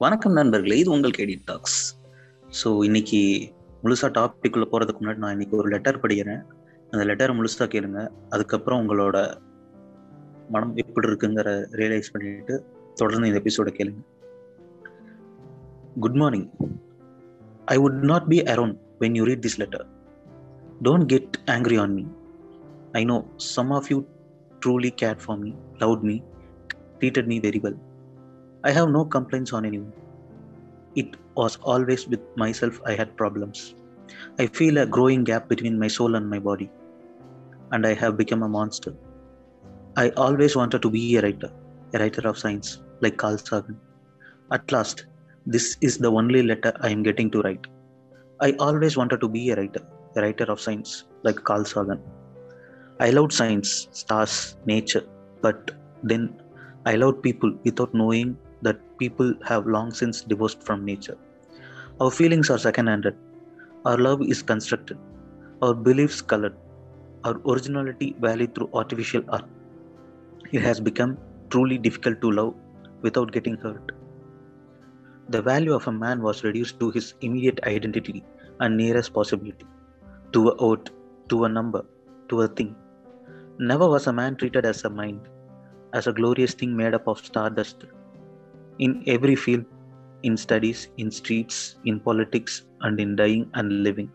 வணக்கம் நண்பர்களே இது உங்கள் கேடி டாக்ஸ். ஸோ இன்னைக்கு முழுசா டாபிக் உள்ள போறதுக்கு முன்னாடி நான் இன்னைக்கு ஒரு லெட்டர் படிக்கிறேன். அந்த லெட்டரை முழுசா கேளுங்க. அதுக்கப்புறம் உங்களோட மனம் எப்படி இருக்குங்கிற ரியலைஸ் பண்ணிட்டு தொடர்ந்து இந்த எபிசோட கேளுங்க. Good morning I would not be around when you read this letter don't get angry on me I know some of you truly cared for me loved me treated me very well I have no complaints on anyone. It was always with myself I had problems. I feel a growing gap between my soul and my body, and I have become a monster. I always wanted to be a writer, a writer of science, like Carl Sagan. At last, this is the only letter I am getting to write. I always wanted to be a writer, a writer of science, like Carl Sagan. I loved science, stars, nature, but then I loved people without knowing that people have long since divorced from nature. Our feelings are second handed. Our love is constructed. Our beliefs colored. Our originality valued through artificial art. It has become truly difficult to love without getting hurt. The value of a man was reduced to his immediate identity and nearest possibility to a vote, to a number, to a thing. Never was a man treated as a mind, as a glorious thing made up of stardust in every field in studies, in streets, in politics, and in dying and living.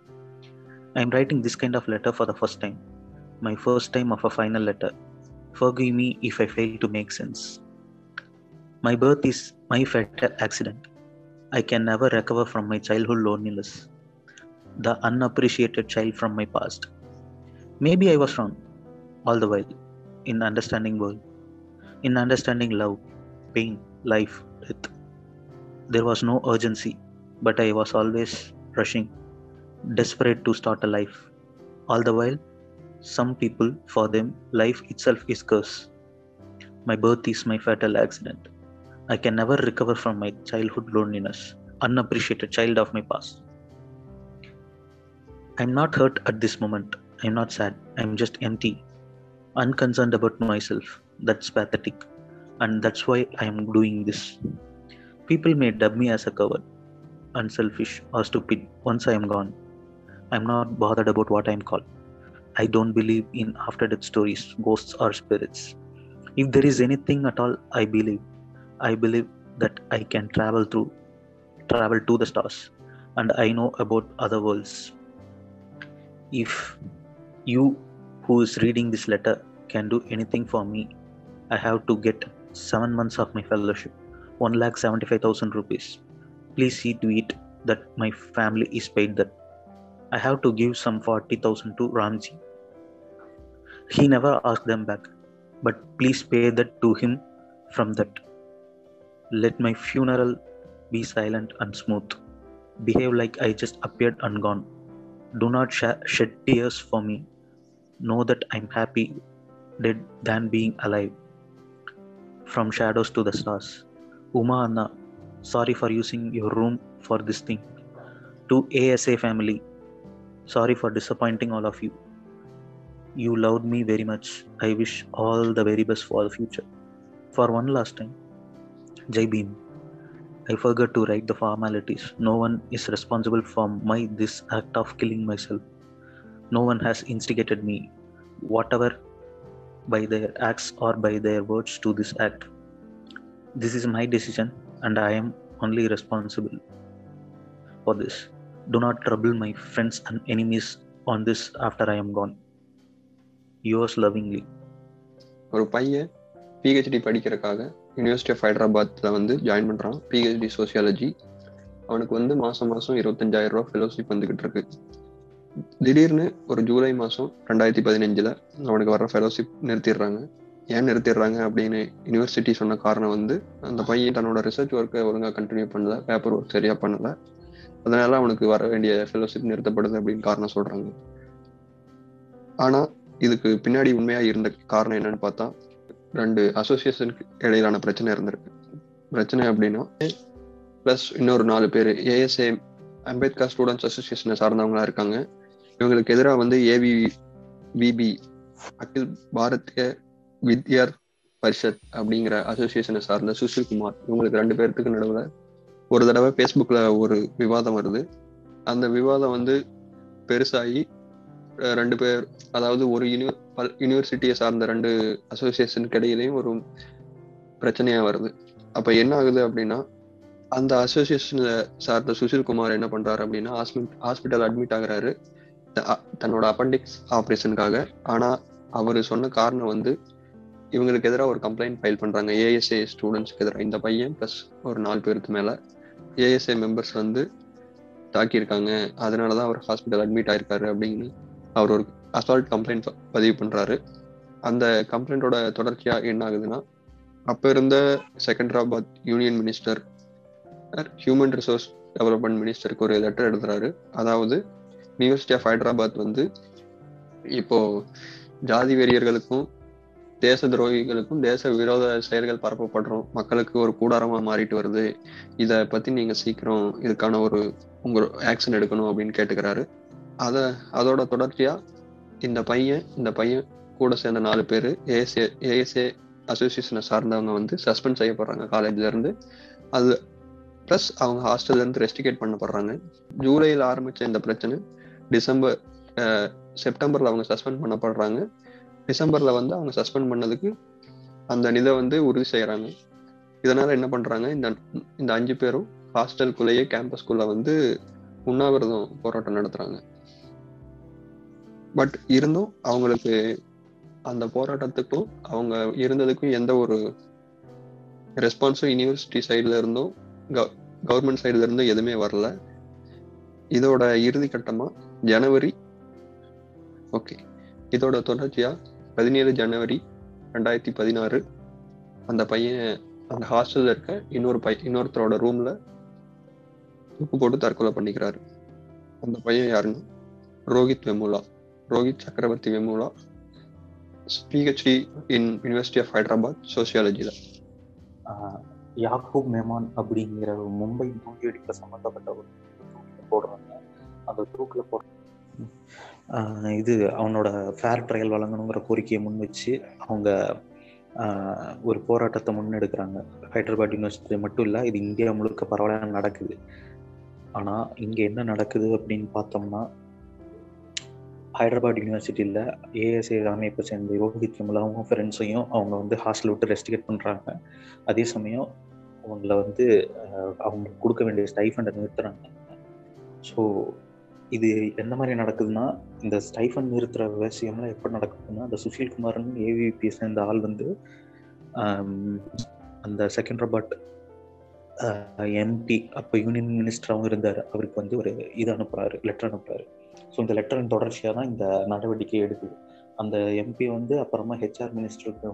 I am writing this kind of letter for the first time, my first time of a final letter. Forgive me if I fail to make sense. My birth is my fatal accident. I can never recover from my childhood loneliness, the unappreciated child from my past. Maybe I was wrong all the while in understanding world, in understanding love, pain, life, There was no urgency, but I was always rushing, desperate to start a life. All the while, some people, for them, life itself is curse. My birth is my fatal accident. I can never recover from my childhood loneliness, unappreciated child of my past. I'm not hurt at this moment. I'm not sad. I'm just empty, unconcerned about myself. That's pathetic and that's why I am doing this. People may dub me as a coward, unselfish, or stupid once I am gone. I'm not bothered about what I'm called. I don't believe in after death stories, ghosts, or spirits. If there is anything at all, I believe. I believe that I can travel through, travel to the stars, and I know about other worlds. If you who is reading this letter can do anything for me, I have to get seven months of my fellowship, one lakh seventy-five thousand rupees. Please see to it that my family is paid that. I have to give some forty thousand to Ramji. He never asked them back, but please pay that to him from that. Let my funeral be silent and smooth. Behave like I just appeared and gone. Do not sh- shed tears for me. Know that I'm happy dead than being alive from shadows to the stars. Uma Anna, sorry for using your room for this thing. To ASA family, sorry for disappointing all of you. You loved me very much. I wish all the very best for the future. For one last time, Jai. I forgot to write the formalities. No one is responsible for my this act of killing myself. No one has instigated me. Whatever by their acts or by their words to this act. This is my decision and I am only responsible for this. Do not trouble my friends and enemies on this after I am gone. Yours lovingly. ஒரு பையன் PhD படிக்கிறதுக்காக university of ஹைதராபாத்ல வந்து join பண்றான் PhD sociology அவனுக்கு வந்து மாசம் மாசம் இருபத்தஞ்சாயிரம் ரூபாய் ஃபெலோஷிப் வந்துகிட்டு இருக்கு திடீர்னு ஒரு ஜூலை மாதம் ரெண்டாயிரத்தி பதினஞ்சில் அவனுக்கு வர ஃபெலோஷிப் நிறுத்திடுறாங்க. ஏன் நிறுத்திடுறாங்க அப்படின்னு யூனிவர்சிட்டி சொன்ன காரணம் வந்து அந்த பையன் தன்னோட ரிசர்ச் ஒர்க்கை ஒழுங்காக கண்டினியூ பண்ணல பேப்பர் ஒர்க் சரியாக பண்ணல. அதனால அவனுக்கு வர வேண்டிய ஃபெலோஷிப் நிறுத்தப்படுது அப்படின்னு காரணம் சொல்கிறாங்க ஆனால் இதுக்கு பின்னாடி உண்மையாக இருந்த காரணம் என்னன்னு பார்த்தா ரெண்டு அசோசியேஷனுக்கு இடையிலான பிரச்சனை இருந்திருக்கு. பிரச்சனை அப்படின்னா ப்ளஸ் இன்னொரு நாலு பேர் ஏஎஸ்ஏ அம்பேத்கர் ஸ்டூடெண்ட்ஸ் அசோசியேஷனை சார்ந்தவங்களா இருக்காங்க. இவங்களுக்கு எதிராக வந்து ஏவி விபி அகில் பாரதிய வித்யார் பரிஷத் அப்படிங்கிற அசோசியேஷனை சார்ந்த சுஷில் குமார் இவங்களுக்கு ரெண்டு பேர்த்துக்கு நடுவில் ஒரு தடவை ஃபேஸ்புக்கில் ஒரு விவாதம் வருது. அந்த விவாதம் வந்து பெருசாகி ரெண்டு பேர் அதாவது ஒரு யூனி யூனிவர்சிட்டியை சார்ந்த ரெண்டு அசோசியேஷனுக்கு இடையிலையும் ஒரு பிரச்சனையாக வருது. அப்போ என்ன ஆகுது அப்படின்னா அந்த அசோசியேஷனில் சார்ந்த சுஷில் குமார் என்ன பண்ணுறாரு அப்படின்னா ஹாஸ்பிட்டல் அட்மிட் ஆகுறாரு. தன்னோட அப்பண்டிக்ஸ் ஆப்ரேஷனுக்காக ஆனால் அவர் சொன்ன காரணம் வந்து இவங்களுக்கு எதிராக ஒரு கம்ப்ளைண்ட் ஃபைல் பண்ணுறாங்க ஏஎஸ்ஏ ஸ்டூடெண்ட்ஸ்க்கு எதிராக இந்த பையன் ப்ளஸ் ஒரு நாலு பேருக்கு மேலே ஏஎஸ்ஏ மெம்பர்ஸ் வந்து தாக்கியிருக்காங்க. அதனால தான் அவர் ஹாஸ்பிட்டல் அட்மிட் ஆயிருக்காரு அப்படின்னு அவர் ஒரு அசால்ட் கம்ப்ளைண்ட் பதிவு பண்ணுறாரு அந்த கம்ப்ளைண்ட்டோட தொடர்ச்சியாக என்ன ஆகுதுன்னா அப்போ இருந்த Secunderabad union minister human resource development மினிஸ்டருக்கு ஒரு லெட்டர் எழுதுறாரு. அதாவது யூனிவர்சிட்டி ஆஃப் ஹைதராபாத் வந்து இப்போ ஜாதி வெறியர்களுக்கும் தேச துரோகிகளுக்கும் தேச விரோத செயல்கள் பரப்பப்படுறோம் மக்களுக்கு ஒரு கூடாரமா மாறிட்டு வருது. இதை பத்தி நீங்க சீக்கிரம் இதுக்கான ஒரு உங்க ஆக்ஷன் எடுக்கணும் அப்படின்னு கேட்டுக்கிறாரு. அத அதோட தொடர்ச்சியா இந்த பையன் இந்த பையன் கூட சேர்ந்த நாலு பேர் ஏஎஸ்ஏ ஏஎஸ்ஏ அசோசியேஷனை சார்ந்தவங்க வந்து சஸ்பெண்ட் செய்யப்படுறாங்க காலேஜ்ல இருந்து. அது ப்ளஸ் அவங்க ஹாஸ்டல்ல இருந்து ரெஸ்டிகேட் பண்ணப்படுறாங்க. ஜூலையில் ஆரம்பிச்ச இந்த பிரச்சனை டிசம்பர் செப்டம்பரில் அவங்க சஸ்பெண்ட் பண்ணப்படுறாங்க. டிசம்பரில் வந்து அவங்க சஸ்பெண்ட் பண்ணதுக்கு அந்த இதை வந்து உறுதி செய்கிறாங்க இதனால் என்ன பண்ணுறாங்க இந்த இந்த அஞ்சு பேரும் ஹாஸ்டலுக்குள்ளேயே கேம்பஸ்குள்ளே வந்து உண்ணாவிரதம் போராட்டம் நடத்துகிறாங்க பட் இருந்தும் அவங்களுக்கு அந்த போராட்டத்துக்கும் அவங்க இருந்ததுக்கும் எந்த ஒரு ரெஸ்பான்ஸும் யூனிவர்சிட்டி சைடில் இருந்தும் கவர்மெண்ட் சைடுல இருந்தும் எதுவுமே வரல. இதோட இறுதி கட்டமாக ஜனவரி. ஓகே. இதோட தொடர்ச்சியா பதினேழு ஜனவரி ரெண்டாயிரத்தி பதினாறு. அந்த பையன் அந்த ஹாஸ்டல்ல இருக்க இன்னொரு பையன் இன்னொருத்தரோட ரூம்ல துப்பு போட்டு தற்கொலை பண்ணிக்கிறாரு. அந்த பையன் யாருன்னா Rohith Vemula. Rohith Chakravarthy Vemula PhD in university of Hyderabad சோசியாலஜியில் Yakub Memon அப்படிங்கிற ஒரு மும்பை தூக்கியடிக்க சம்மந்தப்பட்ட ஒரு போடுறாங்க. அந்த தூக்கில் போட்டு இது அவனோட ஃபேர் ட்ரையல் வழங்கணுங்கிற கோரிக்கையை முன் வச்சு அவங்க ஒரு போராட்டத்தை முன்னெடுக்கிறாங்க. ஹைதராபாத் யூனிவர்சிட்டி மட்டும் இல்லை இது இந்தியா முழுக்க பரவாயில்ல நடக்குது. ஆனால் இங்கே என்ன நடக்குது அப்படின்னு பார்த்தோம்னா ஹைதராபாத் யூனிவர்சிட்டியில் ஏஎஸ்ஏ அமைப்பை சேர்ந்த ரோஹித் விமலாவும் ஃப்ரெண்ட்ஸையும் அவங்க வந்து ஹாஸ்டல் விட்டு ரெஸ்டிகேட் பண்ணுறாங்க அதே சமயம் அவங்கள வந்து அவங்களுக்கு கொடுக்க வேண்டிய ஸ்டைஃபண்டை நிறுத்துறாங்க. ஸோ இது எந்த மாதிரி நடக்குதுன்னா இந்த ஸ்டைஃபன் நிறுத்துற விஷயம்லாம் எப்போ நடக்குதுன்னா அந்த சுஷில் குமார்னு ஏவிபி சேர்ந்த ஆள் வந்து அந்த அந்த ரபாட் எம்பி அப்போ யூனியன் மினிஸ்டராகவும் இருந்தார். அவருக்கு வந்து ஒரு இது அனுப்புறாரு லெட்டர் அனுப்புறாரு. ஸோ இந்த லெட்டரின் தொடர்ச்சியாக தான் இந்த நடவடிக்கை எடுக்குது. அந்த எம்பி வந்து அப்புறமா ஹெச்ஆர் மினிஸ்டருக்கு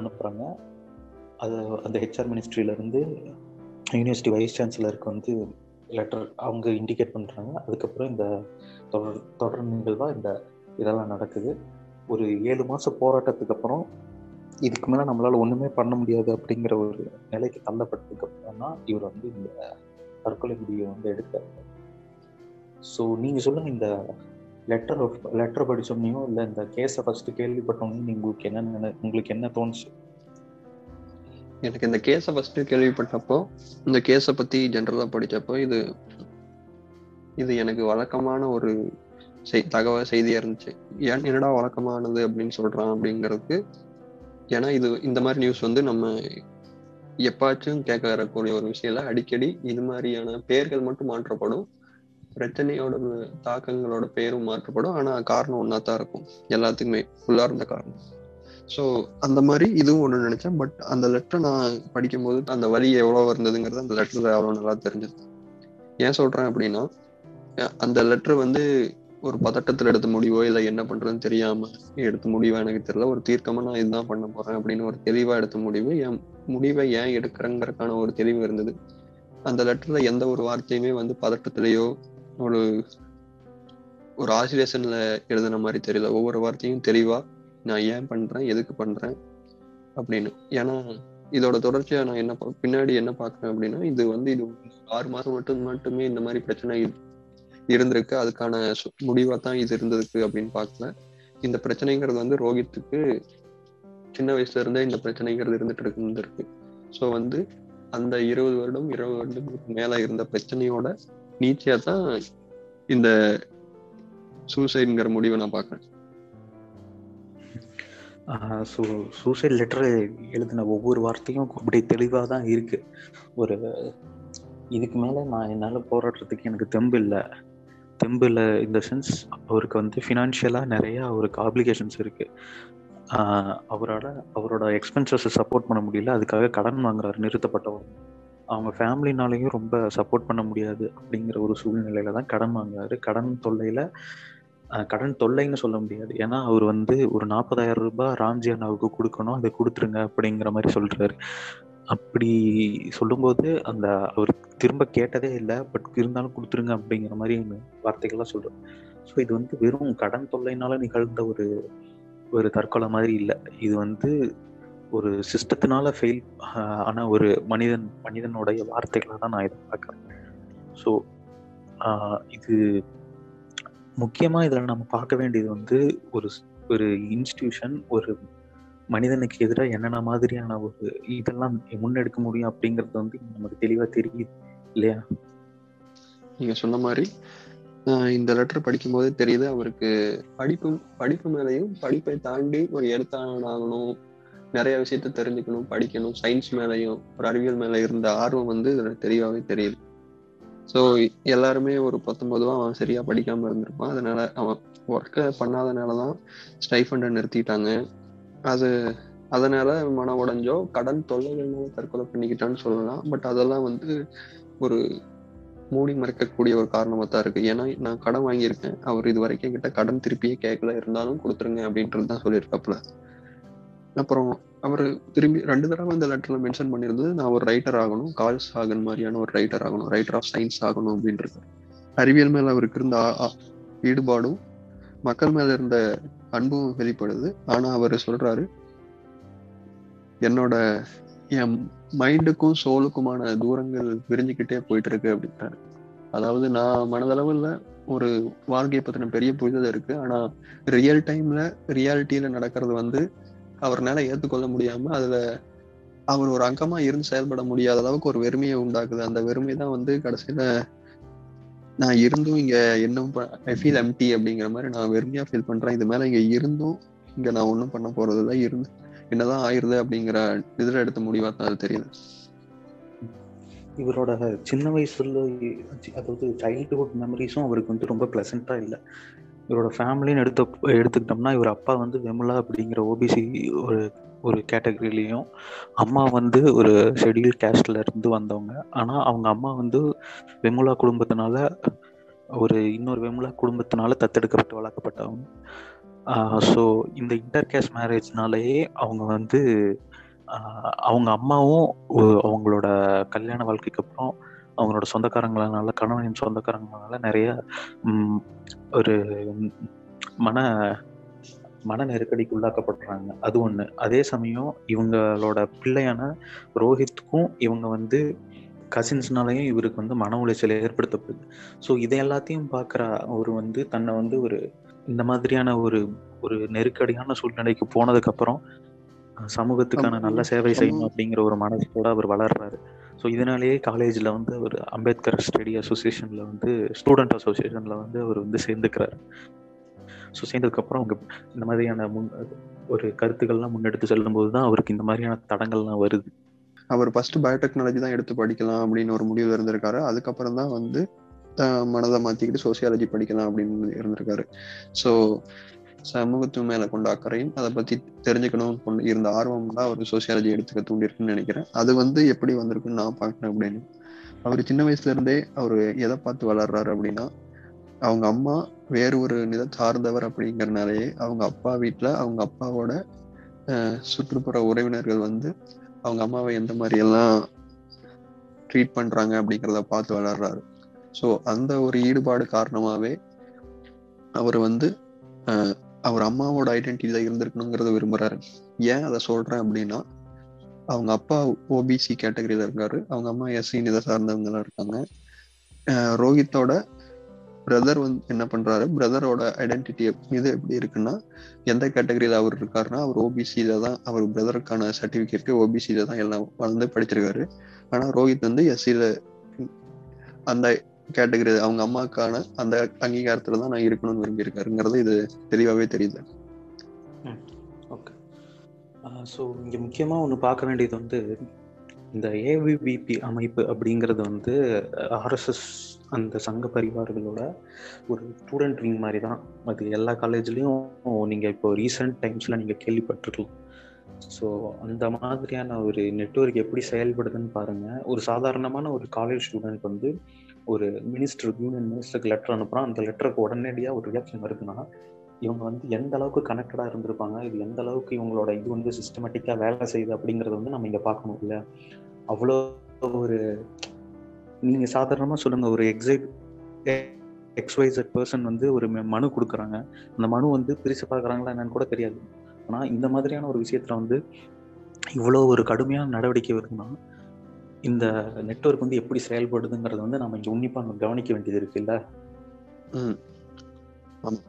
அனுப்புகிறாங்க அது அந்த ஹெச்ஆர் மினிஸ்ட்ரியிலேருந்து யூனிவர்சிட்டி வைஸ் சான்சலருக்கு வந்து லெட்டர் அவங்க இண்டிகேட் பண்ணுறாங்க அதுக்கப்புறம் இந்த தொடர் தொடர் நிகழ்வாக இந்த இதெல்லாம் நடக்குது. ஒரு ஏழு மாதம் போராட்டத்துக்கு அப்புறம் இதுக்கு மேலே நம்மளால் ஒன்றுமே பண்ண முடியாது அப்படிங்கிற ஒரு நிலைக்கு தள்ளப்பட்டதுக்கு அப்புறம் தான் இவர் வந்து இந்த தற்கொலை முடிவை வந்து எடுத்தார். ஸோ நீங்கள் சொல்லுங்கள் இந்த லெட்டர் லெட்டர் படிச்சோம்னையும் இல்லை இந்த கேஸை ஃபஸ்ட்டு கேள்விப்பட்டோம்னு உங்களுக்கு என்னென்ன உங்களுக்கு என்ன தோணுச்சு? எனக்கு இந்த கேஸை ஃபர்ஸ்ட் கேள்விப்பட்டப்போ இந்த கேஸை பத்தி ஜென்ரலா படிச்சப்போ இது இது எனக்கு வழக்கமான ஒரு செய் தகவல் செய்தியா இருந்துச்சு. ஏன் என்னடா வழக்கமானது அப்படின்னு சொல்றான் அப்படிங்கிறதுக்கு ஏன்னா இது இந்த மாதிரி நியூஸ் வந்து நம்ம எப்பாச்சும் கேட்க வரக்கூடிய ஒரு விஷயம் அடிக்கடி இது மாதிரியான பெயர்கள் மட்டும் மாற்றப்படும். பிரச்சனையோட தாக்கங்களோட பேரும் மாற்றப்படும். ஆனா காரணம் ஒன்னா தான் இருக்கும். எல்லாத்துக்குமே உள்ளார்ந்த இருந்த காரணம். ஸோ அந்த மாதிரி இதுவும் ஒன்று நினைச்சேன். பட் அந்த லெட்டரை நான் படிக்கும்போது அந்த வலி எவ்வளோ இருந்ததுங்கிறது அந்த லெட்டரில் அவ்வளோ நல்லா தெரிஞ்சது. ஏன் சொல்கிறேன் அப்படின்னா அந்த லெட்டர் வந்து ஒரு பதட்டத்தில் எடுத்த முடிவோ இல்லை என்ன பண்ணுறதுன்னு தெரியாமல் எடுத்த முடிவோ எனக்கு தெரியல. ஒரு தீர்க்கமாக நான் இதுதான் பண்ண போகிறேன் அப்படின்னு ஒரு தெளிவாக எடுத்த முடிவு என் முடிவை ஏன் எடுக்கிறேங்கிறதுக்கான ஒரு தெளிவு இருந்தது. அந்த லெட்டரில் எந்த ஒரு வார்த்தையுமே வந்து பதட்டத்திலேயோ ஒரு ஒரு ஆசிலேஷனில் எழுதின மாதிரி தெரியல. ஒவ்வொரு வார்த்தையும் தெளிவாக நான் ஏன் பண்றேன்? எதுக்கு பண்றேன்? அப்படின்னு. ஏன்னா இதோட தொடர்ச்சியா நான் என்ன பா- பின்னாடி என்ன பாக்குறேன் அப்படின்னா இது வந்து இது ஆறு மாசம் மட்டும் மட்டுமே இந்த மாதிரி பிரச்சனை இருந்திருக்கு. அதுக்கான சு- முடிவா தான் இது இருந்திருக்கு அப்படின்னு பார்க்கல இந்த பிரச்சனைங்கிறது வந்து ரோஹித்துக்கு சின்ன வயசுல இருந்தே இந்த பிரச்சனைங்கிறது இருந்துட்டு இருந்திருக்கு. ஸோ வந்து அந்த இருபது வருடம் இருபது வருடங்களுக்கு மேல இருந்த பிரச்சனையோட நீச்சியா தான் இந்த சூசைடுங்கிற முடிவை நான் பாக்குறேன். ஸோ சூசைட் லெட்டர் எழுதின ஒவ்வொரு வார்த்தையும் அப்படி தெளிவாக தான் இருக்கு. ஒரு இதுக்கு மேலே நான் என்னால் போராடுறதுக்கு எனக்கு தெம்பு இல்லை. தெம்பு இல்லை இந்த சென்ஸ் அவருக்கு வந்து ஃபினான்ஷியலாக நிறையா அவருக்கு ஆப்ளிகேஷன்ஸ் இருக்குது அவரால் அவரோட எக்ஸ்பென்சஸை சப்போர்ட் பண்ண முடியல. அதுக்காக கடன் வாங்குறாரு நிறுத்தப்பட்டவர். அவங்க ஃபேமிலினாலையும் ரொம்ப சப்போர்ட் பண்ண முடியாது அப்படிங்கிற ஒரு சூழ்நிலையில தான் கடன் வாங்குறாரு. கடன் தொல்லையில் கடன் தொல்லைன்னு சொல்ல முடியாது. ஏன்னா அவர் வந்து ஒரு நாற்பதாயிரம் ரூபாய் ராம்ஜி அண்ணாவுக்கு கொடுக்கணும் அதை கொடுத்துருங்க அப்படிங்கிற மாதிரி சொல்றாரு. அப்படி சொல்லும்போது அந்த அவர் திரும்ப கேட்டதே இல்லை பட் இருந்தாலும் கொடுத்துருங்க அப்படிங்கிற மாதிரி வார்த்தைகள்லாம் சொல்றாரு. ஸோ இது வந்து வெறும் கடன் தொல்லைனால நிகழ்ந்த ஒரு ஒரு தற்கொலை மாதிரி இல்லை. இது வந்து ஒரு சிஸ்டத்தினால ஃபெயில் ஆன ஒரு மனிதன் மனிதனுடைய வார்த்தைகளை தான் நான் இதை பார்க்குறேன். ஸோ இது முக்கியமாக இதில் நம்ம பார்க்க வேண்டியது வந்து ஒரு ஒரு இன்ஸ்டியூஷன் ஒரு மனிதனுக்கு எதிராக என்னென்ன மாதிரியான ஒரு இதெல்லாம் முன்னெடுக்க முடியும் அப்படிங்கிறது வந்து நமக்கு தெளிவாக தெரியுது இல்லையா? நீங்க சொன்ன மாதிரி ஆஹ் இந்த லெட்டர் படிக்கும் போதே தெரியுது அவருக்கு படிப்பு படிப்பு மேலேயும் படிப்பை தாண்டி ஒரு எழுத்தாளனாகணும் நிறைய விஷயத்த தெரிஞ்சுக்கணும் படிக்கணும் சயின்ஸ் மேலேயும் ஒரு அறிவியல் மேல இருந்த ஆர்வம் வந்து இதுல தெளிவாகவே தெரியுது. ஸோ எல்லாருமே ஒரு பத்தொன்பதுவா அவன் சரியா படிக்காம இருந்திருப்பான். அதனால அவன் ஒர்க்கை பண்ணாதனால தான் ஸ்டைஃபண்டை நிறுத்திட்டாங்க. அது அதனால மன உடஞ்சோ கடன் தொல்லைகள்னால தற்கொலை பண்ணிக்கிட்டான்னு சொல்லலாம். பட் அதெல்லாம் வந்து ஒரு மூடி மறைக்கக்கூடிய ஒரு காரணமாக தான் இருக்கு. ஏன்னா நான் கடன் வாங்கியிருக்கேன். அவர் இது வரைக்கும் என்கிட்ட கடன் திருப்பியே கேட்கல இருந்தாலும் கொடுத்துருங்க அப்படின்றது தான் சொல்லியிருக்காப்புல. அப்புறம் அவர் திரும்பி ரெண்டு தடவை அந்த லெட்டர்ல மென்ஷன் பண்ணியிருந்தது நான் ஒரு ரைட்டர் ஆகணும் கால் சாகன் மாதிரியான ஒரு ரைட்டர் ஆகணும் ரைட்டர் ஆஃப் சயின்ஸ் ஆகணும் அப்படின்றது. அறிவியல் மேல அவருக்கு இருந்த ஈடுபாடும் மக்கள் மேல இருந்த அன்பும் வெளிப்படுது. ஆனா அவர் சொல்றாரு என்னோட என் மைண்டுக்கும் சோலுக்குமான தூரங்கள் விரிஞ்சுக்கிட்டே போயிட்டு இருக்கு அப்படின்றாரு அதாவது நான் மனதளவுல ஒரு வாழ்க்கையை பத்தின பெரிய புரிதல் இருக்கு. ஆனா ரியல் டைம்ல ரியாலிட்டியில நடக்கிறது வந்து அவர்னால ஏற்றுக்கொள்ள முடியாம அதுல அவர் ஒரு அங்கமா இருந்து செயல்பட முடியாத அளவுக்கு ஒரு வெறுமையை உண்டாக்குது. அந்த வெறுமை தான் வந்து கடைசியில நான் இருந்தும் இங்க இன்னும் ஐ ஃபீல் எம்டி அப்படிங்கிற மாதிரி நான் வெறுமையா ஃபீல் பண்றேன். இது மேல இங்க இருந்தும் இங்க நான் ஒன்றும் பண்ண போறது இல்லை இருந்து என்னதான் ஆயிருது அப்படிங்கிற இதில் எடுத்த முடிவா தான் அது தெரியுது. இவரோட சின்ன வயசுல அதாவது சைல்டுஹுட் மெமரிஸும் அவருக்கு வந்து ரொம்ப பிளசண்டா இல்லை. இவரோட ஃபேமிலின்னு எடுத்த எடுத்துக்கிட்டோம்னா இவர் அப்பா வந்து வெமுலா அப்படிங்கிற ஓபிசி ஒரு ஒரு கேட்டகரியிலையும் அம்மா வந்து ஒரு ஷெட்யூல் கேஸ்டில் இருந்து வந்தவங்க. ஆனால் அவங்க அம்மா வந்து வெமுலா குடும்பத்தினால ஒரு இன்னொரு வெமுலா குடும்பத்தினால தத்தெடுக்கப்பட்டு வளர்க்கப்பட்டவங்க. ஸோ இந்த இன்டர் கேஸ்ட் மேரேஜ்னாலேயே அவங்க வந்து அவங்க அம்மாவும் அவங்களோட கல்யாண வாழ்க்கைக்கு அப்புறம் அவங்களோட சொந்தக்காரங்களால கணவனின் சொந்தக்காரங்களால நிறைய ஒரு மன மன நெருக்கடிக்கு உள்ளாக்கப்படுறாங்க. அது ஒண்ணு. அதே சமயம் இவங்களோட பிள்ளையான ரோஹித்துக்கும் இவங்க வந்து கசின்ஸ்னாலையும் இவருக்கு வந்து மன உளைச்சல் ஏற்படுத்தப்படுது. ஸோ இதை எல்லாத்தையும் பார்க்குற அவர் வந்து தன்னை வந்து ஒரு இந்த மாதிரியான ஒரு ஒரு நெருக்கடியான சூழ்நிலைக்கு போனதுக்கு அப்புறம் அஹ் சமூகத்துக்கான நல்ல சேவை. செய்யணும் அப்படிங்கிற ஒரு மனசோட அவர் வளர்றாரு. ஸோ இதனாலேயே காலேஜில் வந்து அவர் அம்பேத்கர் ஸ்டடி அசோசியேஷனில் வந்து ஸ்டூடெண்ட் அசோசியேஷனில் வந்து அவர் வந்து சேர்ந்துக்கிறாரு. ஸோ சேர்ந்ததுக்கப்புறம் அவங்க இந்த மாதிரியான முன் ஒரு கருத்துக்கள்லாம் முன்னெடுத்து செல்லும்போது தான் அவருக்கு இந்த மாதிரியான தடங்கள்லாம் வருது. அவர் ஃபர்ஸ்ட் பயோடெக்னாலஜி தான் எடுத்து படிக்கலாம் அப்படின்னு ஒரு முடிவு இருந்திருக்காரு. அதுக்கப்புறம் தான் வந்து மனதை மாற்றிக்கிட்டு சோசியாலஜி படிக்கலாம் அப்படின்னு இருந்திருக்காரு. ஸோ சமூகத்து மேல கொண்ட அக்கறையும் அதை பத்தி தெரிஞ்சுக்கணும் கொண்டு இருந்த ஆர்வம் தான் அவர் சோசியாலஜி எடுத்துக்க தூண்டிருக்குன்னு நினைக்கிறேன். அது வந்து எப்படி வந்திருக்குன்னு நான் பார்க்கறேன் அப்படின்னு. அவர் சின்ன வயசுல இருந்தே அவர் எதை பார்த்து வளர்றாரு அப்படின்னா அவங்க அம்மா வேறு ஒரு நித சார்ந்தவர் அப்படிங்கறனாலேயே அவங்க அப்பா வீட்டில் அவங்க அப்பாவோட சுற்றுப்புற உறவினர்கள் வந்து அவங்க அம்மாவை எந்த மாதிரி எல்லாம் ட்ரீட் பண்றாங்க அப்படிங்கிறத பார்த்து வளர்றாரு. ஸோ அந்த ஒரு ஈடுபாடு காரணமாவே அவர் வந்து அவர் அம்மாவோட ஐடென்டிட்டியில இருந்திருக்கணுங்கிறத விரும்புறாரு. ஏன் அதை சொல்றேன் அப்படின்னா அவங்க அப்பா ஓபிசி கேட்டகரியில இருக்காரு. அவங்க அம்மா எஸ்சி இதை சார்ந்தவங்க இருக்காங்க. ரோஹித்தோட பிரதர் வந்து என்ன பண்றாரு? பிரதரோட ஐடென்டிட்டி இது எப்படி இருக்குன்னா எந்த கேட்டகரியில அவர் இருக்காருன்னா அவர் ஓபிசியில தான் அவர் பிரதருக்கான சர்டிபிகேட் ஓபிசியில தான் எல்லாம் வளர்ந்து படிச்சிருக்காரு. ஆனா ரோஹித் வந்து எஸ்சியில அந்த கேட்டகரி அவங்க அம்மாக்கான அந்த அங்கீகாரத்துல தான் நான் இருக்கணும்னு விரும்பியிருக்காருங்கிறது இது தெளிவாகவே தெரியுது. ஓகே ஸோ இங்கே முக்கியமாக ஒன்று பார்க்க வேண்டியது வந்து இந்த ஏவிபிபி அமைப்பு அப்படிங்கிறது வந்து ஆர்எஸ்எஸ் அந்த சங்க பரிவார்களோட ஒரு ஸ்டூடெண்ட் விங் மாதிரி தான் அது எல்லா காலேஜ்லேயும் நீங்கள் இப்போ ரீசெண்ட் டைம்ஸில் நீங்கள் கேள்விப்பட்டிருக்கலாம். ஸோ அந்த மாதிரியான ஒரு நெட்ஒர்க் எப்படி செயல்படுதுன்னு பாருங்கள் ஒரு சாதாரணமான ஒரு காலேஜ் ஸ்டூடெண்ட் வந்து ஒரு மினிஸ்டருக்கு யூனியன் மினிஸ்டருக்கு லெட்டர் அனுப்புகிறான் அந்த லெட்டருக்கு உடனடியாக ஒரு ரியாக்ஷன் வருதுன்னா இவங்க வந்து எந்த அளவுக்கு கனெக்டடாக இருந்திருப்பாங்க? இது எந்த அளவுக்கு இவங்களோட இது வந்து சிஸ்டமேட்டிக்காக வேலை செய்யுது அப்படிங்கிறத வந்து நம்ம இங்கே பார்க்கணும் இல்லை? அவ்வளோ ஒரு நீங்கள் சாதாரணமாக சொல்லுங்கள் ஒரு எக்ஸைட் எக்ஸ்வைசட் பர்சன் வந்து ஒரு மனு கொடுக்குறாங்க. அந்த மனு வந்து பிரித்து பார்க்குறாங்களா என்னன்னு கூட தெரியாது. ஆனால் இந்த மாதிரியான ஒரு விஷயத்தில் வந்து இவ்வளோ ஒரு கடுமையான நடவடிக்கை வருதுன்னா இந்த நெட்ஒர்க் வந்து எப்படி செயல்படுதுங்கிறத வந்து நம்ம இங்கே உன்னிப்பாக கவனிக்க வேண்டியது இருக்குல்ல ம். ஆமாம்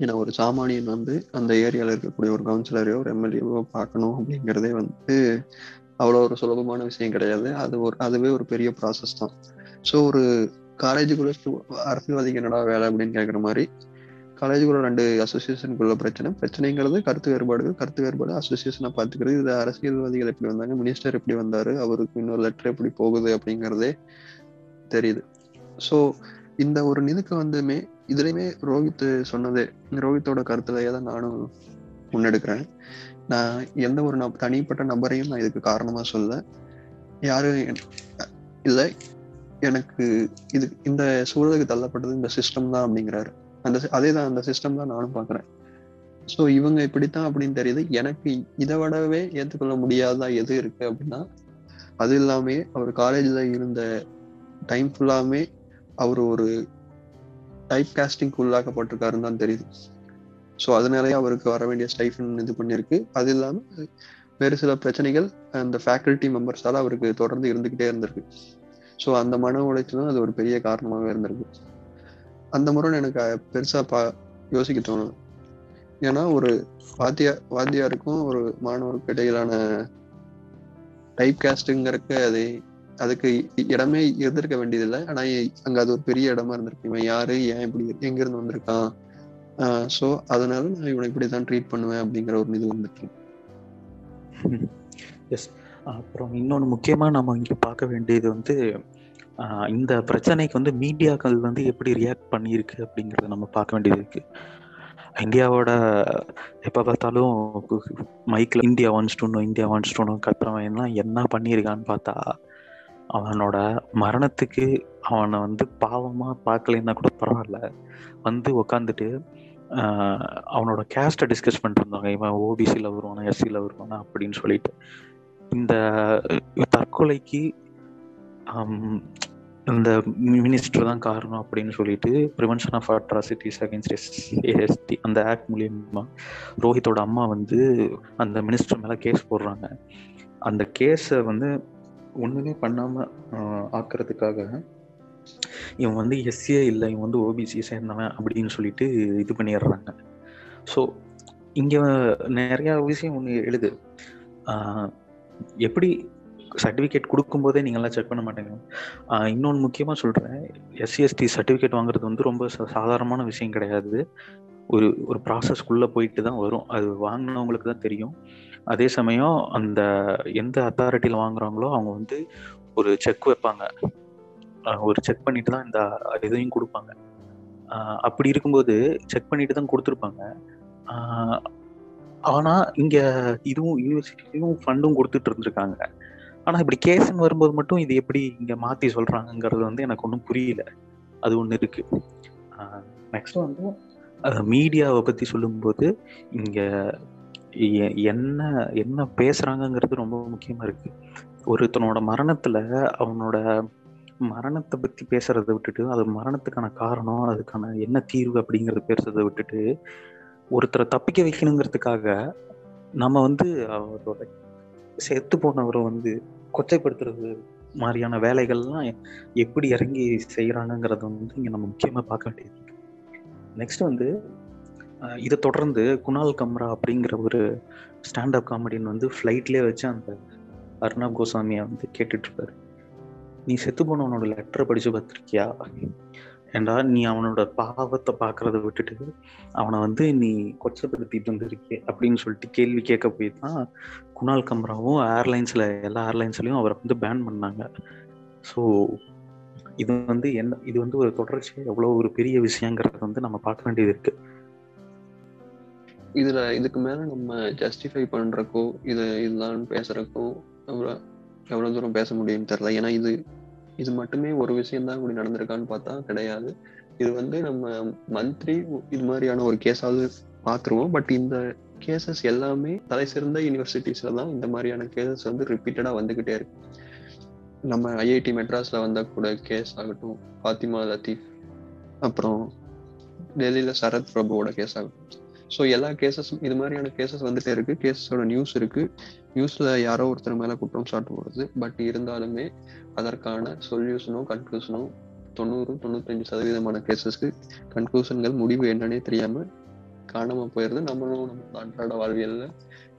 ஏன்னா ஒரு சாமானியன் வந்து அந்த ஏரியாவில் இருக்கக்கூடிய ஒரு கவுன்சிலரையோ ஒரு எம்எல்ஏவோ பார்க்கணும் அப்படிங்கிறதே வந்து அவ்வளோ ஒரு சுலபமான விஷயம் கிடையாது. அது ஒரு அதுவே ஒரு பெரிய ப்ராசஸ் தான். ஸோ ஒரு காலேஜுக்குள்ள அரசியல்வாதிக்கு என்னடா வேலை அப்படின்னு கேட்குற மாதிரி காலேஜுக்குள்ள ரெண்டு அசோசியேஷனுக்குள்ள பிரச்சனை. பிரச்சனைங்கிறது கருத்து வேறுபாடுகள் கருத்து வேறுபாடு அசோசியேஷனை பார்த்துக்கிறது. இது அரசியல்வாதிகள் எப்படி வந்தாங்க மினிஸ்டர் எப்படி வந்தாரு அவருக்கு இன்னொரு லெட்டர் எப்படி போகுது அப்படிங்கிறதே தெரியுது. ஸோ இந்த ஒரு இதுக்கு வந்துமே இதுலயுமே ரோஹித் சொன்னது ரோஹித்தோட கருத்துலையே தான் நானும் முன்னெடுக்கிறேன். நான் எந்த ஒரு நப தனிப்பட்ட நபரையும் நான் இதுக்கு காரணமா சொல்ல யாரும் இல்லை எனக்கு இது இந்த சூழலுக்கு தள்ளப்பட்டது இந்த சிஸ்டம் தான் அப்படிங்கிறாரு. அந்த அதே தான் அந்த சிஸ்டம் தான் நானும் பார்க்குறேன் ஸோ இவங்க இப்படித்தான் அப்படின்னு தெரியுது. எனக்கு இதை விடவே ஏற்றுக்கொள்ள முடியாதா எது இருக்கு அப்படின்னா அது இல்லாமே அவர் காலேஜில் இருந்த டைம் ஃபுல்லாமே அவர் ஒரு டைப் காஸ்டிங்க்கு உள்ளாக்கப்பட்டிருக்காருன்னு தான் தெரியுது. ஸோ அதனாலேயே அவருக்கு வர வேண்டிய ஸ்டைஃபன் இது பண்ணியிருக்கு அது இல்லாமல் வேறு சில பிரச்சனைகள் அந்த ஃபேக்கல்ட்டி மெம்பர்ஸால் அவருக்கு தொடர்ந்து இருந்துக்கிட்டே இருந்திருக்கு. ஸோ அந்த மன உளைச்சலும் அது ஒரு பெரிய காரணமாகவே இருந்திருக்கு. அந்த முறை எனக்கு பெருசா பா யோசிக்க தோணும் ஏன்னா ஒரு வாத்தியா வாத்தியாருக்கும் ஒரு மாணவருக்கு இடையிலான டைப் காஸ்ட்டுங்கிறக்கு அது அதுக்கு இடமே இருந்திருக்க வேண்டியதில்லை. ஆனா அங்க அது ஒரு பெரிய இடமா இருந்திருக்கு. இவன் யாரு? ஏன் இப்படி எங்க இருந்து வந்திருக்கான் ஸோ அதனால நான் இவனை இப்படிதான் ட்ரீட் பண்ணுவேன் அப்படிங்கிற ஒரு இது வந்துட்டு எஸ் அப்புறம் இன்னொன்று முக்கியமாக நம்ம இங்கே பார்க்க வேண்டியது வந்து இந்த பிரச்சனைக்கு வந்து மீடியாக்கள் வந்து எப்படி ரியாக்ட் பண்ணியிருக்கு அப்படிங்கிறத நம்ம பார்க்க வேண்டியது இருக்கு. இந்தியாவோட எப்போ பார்த்தாலும் மைக்கில் இந்தியா வான்ஸ் டூனும் இந்தியா வான்ஸ் டூனும் கத்துறவன் எல்லாம் என்ன பண்ணியிருக்கான்னு பார்த்தா அவனோட மரணத்துக்கு அவனை வந்து பாவமாக பார்க்கலைன்னா கூட பரவாயில்ல. வந்து உக்காந்துட்டு அவனோட கேஸ்ட்டை டிஸ்கஸ் பண்ணிட்டு இருந்தாங்க. இவன் ஓபிசியில் வருவானா எஸ்சியில் வருவானா அப்படின்னு சொல்லிட்டு. இந்த தற்கொலைக்கு இந்த மினிஸ்டர் தான் காரணம் அப்படின்னு சொல்லிட்டு prevention of atrocities against S A S T அந்த ஆக்ட் மூலியமா ரோஹித்தோட அம்மா வந்து அந்த மினிஸ்டர் மேலே கேஸ் போடுறாங்க. அந்த கேஸை வந்து ஒன்றுமே பண்ணாமல் ஆக்கிறதுக்காக இவன் வந்து எஸ்சியே இல்லை இவன் வந்து ஓபிசி சேர்ந்தவன் அப்படின்னு சொல்லிட்டு இது பண்ணிடுறாங்க. ஸோ இங்கே நிறையா விஷயம் ஒன்று எழுது. எப்படி சர்டிஃபிகேட் கொடுக்கும்போதே நீங்கள்லாம் செக் பண்ண மாட்டேங்க இன்னொன்று முக்கியமாக சொல்கிறேன் எஸ்சிஎஸ்டி சர்டிஃபிகேட் வாங்குறது வந்து ரொம்ப சாதாரணமான விஷயம் கிடையாது. ஒரு ஒரு ப்ராசஸ்க்குள்ளே போயிட்டு தான் வரும். அது வாங்கினவங்களுக்கு தான் தெரியும். அதே சமயம் அந்த எந்த அத்தாரிட்டியில் வாங்குறாங்களோ அவங்க வந்து ஒரு செக் வைப்பாங்க. ஒரு செக் பண்ணிட்டு தான் இந்த இதையும் கொடுப்பாங்க. அப்படி இருக்கும்போது செக் பண்ணிட்டு தான் கொடுத்துருப்பாங்க. ஆனால் இங்கே இதுவும் யூனிவர்சிட்டியும் ஃபண்டும் கொடுத்துட்டு இருந்திருக்காங்க. ஆனால் இப்படி கேஸ்ன்னு வரும்போது மட்டும் இது எப்படி இங்கே மாற்றி சொல்கிறாங்கங்கிறது வந்து எனக்கு ஒன்றும் புரியல. அது ஒன்று இருக்கு. நெக்ஸ்ட் வந்து மீடியாவை பற்றி சொல்லும்போது இங்கே என்ன என்ன பேசுகிறாங்கங்கிறது ரொம்ப முக்கியமாக இருக்கு. ஒருத்தனோட மரணத்தில் அவனோட மரணத்தை பற்றி பேசுறதை விட்டுட்டு அது மரணத்துக்கான காரணம் அதுக்கான என்ன தீர்வு அப்படிங்கிறத பேசுறதை விட்டுட்டு ஒருத்தரை தப்பிக்க வைக்கணுங்கிறதுக்காக நம்ம வந்து அவரோட செத்து போனவரை வந்து கொச்சைப்படுத்துறது மாதிரியான வேலைகள்லாம் எப்படி இறங்கி செய்கிறாங்கங்கிறத வந்து இங்கே நம்ம முக்கியமாக பார்க்க வேண்டியது. நெக்ஸ்ட் வந்து இதை தொடர்ந்து குணால் கம்ரா அப்படிங்கிற ஒரு ஸ்டாண்டப் காமெடியன் வந்து ஃப்ளைட்லேயே வச்சு அந்த அர்ணாப் கோசாமியை வந்து கேட்டுட்டு நீ செத்து போனவனோட லெட்டரை படித்து பார்த்துருக்கியா? ஏண்டா நீ அவனோட பாவத்தை பார்க்கறத விட்டுட்டு அவனை வந்து நீ கொச்சப்படுத்திட்டு வந்திருக்கே அப்படின்னு சொல்லிட்டு கேள்வி கேட்க போய் தான் குணால் கம்ராவும் ஏர்லைன்ஸ்ல எல்லா ஏர்லைன்ஸ்லயும் அவரை வந்து பேன் பண்ணாங்க. ஸோ இது வந்து என்ன இது வந்து ஒரு தொடர்ச்சியாக எவ்வளோ ஒரு பெரிய விஷயங்கிறத வந்து நம்ம பார்க்க வேண்டியது இருக்கு. இதுல இதுக்கு மேல நம்ம ஜஸ்டிஃபை பண்றக்கோ இது இதுதான் பேசுறக்கோ எவ்வளவு எவ்வளவு தூரம் பேச முடியும்னு தெரியல. ஏன்னா இது இது மட்டுமே ஒரு விஷயம் தான் இப்படி நடந்திருக்கான்னு பார்த்தா கிடையாது. இது வந்து நம்ம மந்த்லி இது மாதிரியான ஒரு கேஸாவது பார்த்துருவோம். பட் இந்த கேசஸ் எல்லாமே தலை சிறந்த யூனிவர்சிட்டிஸ்ல தான் இந்த மாதிரியான கேசஸ் வந்து ரிப்பீட்டடாக வந்துகிட்டே இருக்கு. நம்ம ஐஐடி மெட்ராஸ்ல வந்த கூட கேஸ் ஆகட்டும் ஃபாத்திமா லத்தீஃப் அப்புறம் டெல்லியில சரத் பிரபுவோட கேஸ் ஆகட்டும். ஸோ எல்லா கேசஸ் இது மாதிரியான கேசஸ் வந்துட்டே இருக்கு. கேசஸோட நியூஸ் இருக்கு. நியூஸ்ல யாரோ ஒருத்தர் மேல குற்றம் சாட்டுவது பட் இருந்தாலுமே அதற்கான சொல்யூஷனோ கன்க்ளூஷனோ தொண்ணூறு தொண்ணூத்தஞ்சு சதவீதமான கேசஸ்க்கு கன்க்ளூஷன்கள் முடிவு என்னன்னே தெரியாம காணாம போயிடுது நம்மளும் நம்ம அன்றாட வாழ்வியல்ல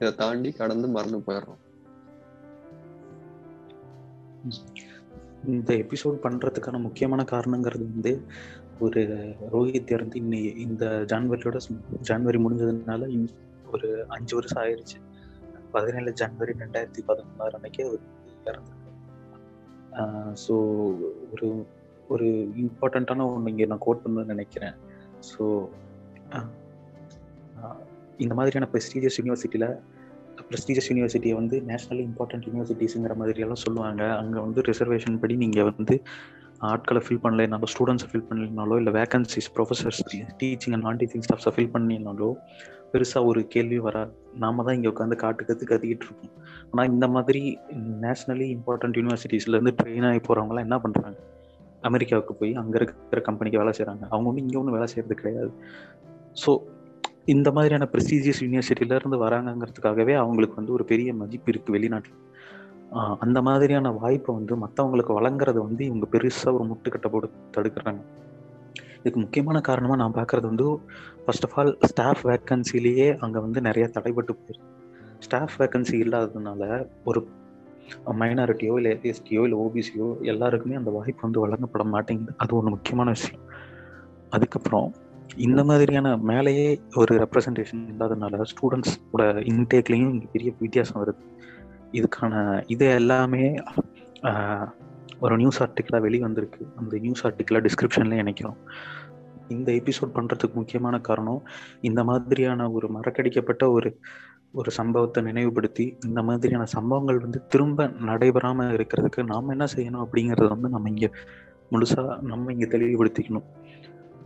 இதை தாண்டி கடந்து மறந்து போயிடுறோம். இந்த எபிசோட் பண்றதுக்கான முக்கியமான காரணங்கிறது வந்து ஒரு ரோஹித் இறந்து இன்னி இந்த ஜான்வரியோட ஜான்வரி முடிஞ்சதுனால இன்- ஒரு அஞ்சு வருஷம் ஆயிடுச்சு பதினேழு ஜனவரி ரெண்டாயிரத்தி பதினொன்று அன்னைக்கு அவர் ஸோ ஒரு ஒரு இம்பார்ட்டண்ட்டான ஒன்று இங்கே நான் கோட் பண்ணணும்னு நினைக்கிறேன். ஸோ இந்த மாதிரியான ப்ரெஸ்டீஜியஸ் யூனிவர்சிட்டியில் ப்ரெஸ்டீஜியஸ் யூனிவர்சிட்டியை வந்து நேஷனலி இம்பார்ட்டன்ட் யூனிவர்சிட்டிஸுங்கிற மாதிரி எல்லாம் சொல்லுவாங்க. அங்கே வந்து ரிசர்வேஷன் படி நீங்கள் வந்து ஆட்களை ஃபில் பண்ணலைனாலோ ஸ்டூடெண்ட்ஸை ஃபில் பண்ணலைனாலோ இல்லை vacancies professors teaching and non teaching ஸ்டாஃப்ஸை fill பண்ணினாலோ பெருசாக ஒரு கேள்வி வர நாம தான் இங்கே உட்காந்து காட்டுக்கிறது கத்திக்கிட்டு இருக்கோம். ஆனால் இந்த மாதிரி நேஷனலி இம்பார்ட்டன்ட் யூனிவர்சிட்டிஸ்லேருந்து ட்ரெயின் ஆகி போகிறவங்களாம் என்ன பண்ணுறாங்க அமெரிக்காவுக்கு போய் அங்கே இருக்கிற கம்பெனிக்கு வேலை செய்கிறாங்க அவங்க ஒன்றும் இங்கே ஒன்றும் வேலை செய்கிறது கிடையாது. ஸோ இந்த மாதிரியான ப்ரெஸ்டீஜியஸ் யூனிவர்சிட்டியிலேருந்து வராங்கங்கிறதுக்காகவே அவங்களுக்கு வந்து ஒரு பெரிய மதிப்பு இருக்குது வெளிநாட்டில். அந்த மாதிரியான வாய்ப்பை வந்து மற்றவங்களுக்கு வழங்குறத வந்து இவங்க பெருசாக ஒரு முட்டுக்கட்டை போட்டு தடுக்கிறாங்க. இதுக்கு முக்கியமான காரணமாக நான் பார்க்குறது வந்து ஃபர்ஸ்ட் ஆஃப் ஆல் ஸ்டாஃப் வேக்கன்சிலேயே அங்கே வந்து நிறைய தடைபட்டு போயிருக்கு. ஸ்டாஃப் வேக்கன்சி இல்லாததுனால ஒரு மைனாரிட்டியோ இல்லை எஸ்டியோ இல்லை ஓபிசியோ எல்லாருக்குமே அந்த வாய்ப்பு வந்து வழங்கப்பட மாட்டேங்குது. அது ஒன்று முக்கியமான விஷயம். அதுக்கப்புறம் இந்த மாதிரியான மேலேயே ஒரு ரெப்ரசன்டேஷன் இல்லாததுனால ஸ்டூடெண்ட்ஸோட இன்டேக்லேயும் பெரிய வித்தியாசம் வருது. இதுக்கான இது எல்லாமே ஒரு நியூஸ் ஆர்டிக்கலாக வெளி வந்திருக்கு அந்த நியூஸ் ஆர்டிக்கலாக டிஸ்கிரிப்ஷன்லேயே இணைக்கிறோம். இந்த எபிசோட் பண்ணுறதுக்கு முக்கியமான காரணம் இந்த மாதிரியான ஒரு மறக்கடிக்கப்பட்ட ஒரு ஒரு சம்பவத்தை நினைவுபடுத்தி இந்த மாதிரியான சம்பவங்கள் வந்து திரும்ப நடைபெறாமல் இருக்கிறதுக்கு நாம் என்ன செய்யணும் அப்படிங்கிறத வந்து நம்ம இங்கே முழுசாக நம்ம இங்கே தெளிவுபடுத்திக்கணும்.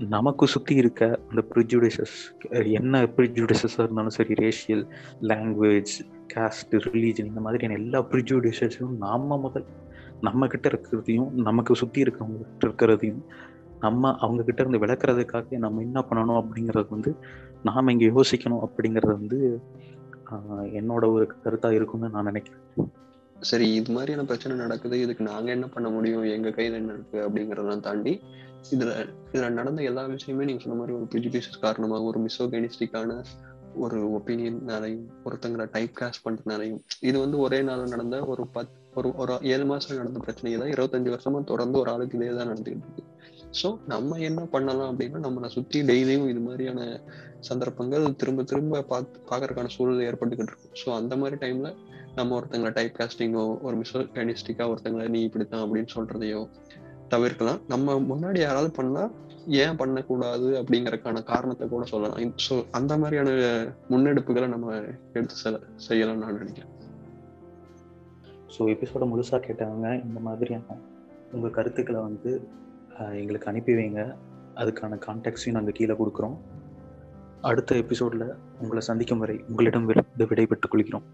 நமக்கு சுற்றி இருக்க அந்த ப்ரிஜுடிசஸ் என்ன ப்ரிஜுடிசஸாக இருந்தாலும் சரி ரேஷியல் லாங்குவேஜ் காஸ்ட் ரிலீஜன் இந்த மாதிரியான எல்லா ப்ரிஜுடிசஸும் நாம முதல் நம்ம கிட்ட இருக்கிறதையும் நமக்கு சுற்றி இருக்கிறவங்க கிட்ட இருக்கிறதையும் நம்ம அவங்க கிட்ட இருந்து விளக்குறதுக்காக நம்ம என்ன பண்ணணும் அப்படிங்கிறது வந்து நாம் இங்கே யோசிக்கணும் அப்படிங்கிறது வந்து என்னோட ஒரு கருத்தாக இருக்கும்னு நான் நினைக்கிறேன். சரி இது மாதிரியான பிரச்சனை நடக்குது. இதுக்கு நாங்கள் என்ன பண்ண முடியும்? எங்கள் கையில் என்ன இருக்குது அப்படிங்கிறதெல்லாம் தாண்டி இதுல இதுல நடந்த எல்லா விஷயமே நீங்க சொன்ன மாதிரி ஒரு ப்ரிஜுடிஷஸ் காரணமாக ஒரு மிசோகனிஸ்டிக்கான ஒரு ஒப்பீனியன்னாலையும் ஒருத்தங்களை டைப் காஸ்ட் பண்றதுனாலையும் இது வந்து ஒரே நாள் நடந்த ஒரு பத் ஒரு ஒரு ஏழு மாசம் நடந்த பிரச்சனை தான் இருபத்தஞ்சு வருஷமா தொடர்ந்து ஒரு ஆளுக்கு இதே தான் நடந்துகிட்டு இருக்கு. ஸோ நம்ம என்ன பண்ணலாம் அப்படின்னா நம்மளை சுத்தி டெய்லியும் இது மாதிரியான சந்தர்ப்பங்கள் திரும்ப திரும்ப பார்த்து பார்க்கறதுக்கான சூழல் ஏற்பட்டுக்கிட்டு இருக்கும். ஸோ அந்த மாதிரி டைம்ல நம்ம ஒருத்தங்களை டைப் காஸ்டிங்கோ ஒரு மிசோகனிஸ்டிக்கா ஒருத்தங்களை நீ இப்படித்தான் அப்படின்னு சொல்றதையோ தவிர்க்கலாம். நம்ம முன்னாடி யாராவது பண்ணா ஏன் பண்ணக்கூடாது அப்படிங்கறதுக்கான காரணத்தை கூட சொல்லலாம். ஸோ அந்த மாதிரியான முன்னெடுப்புகளை நம்ம எடுத்து செல செய்யலாம்னு நான் நினைக்கிறேன். ஸோ எபிசோட முழுசா கேட்டவங்க இந்த மாதிரியான உங்க கருத்துக்களை வந்து எங்களுக்கு அனுப்பி வைங்க. அதுக்கான கான்டாக்ட்ஸையும் நாங்கள் கீழே கொடுக்குறோம். அடுத்த எபிசோட்ல உங்களை சந்திக்கும் வரை உங்களிடம் விடைபெற்றுக் கொள்கிறோம்.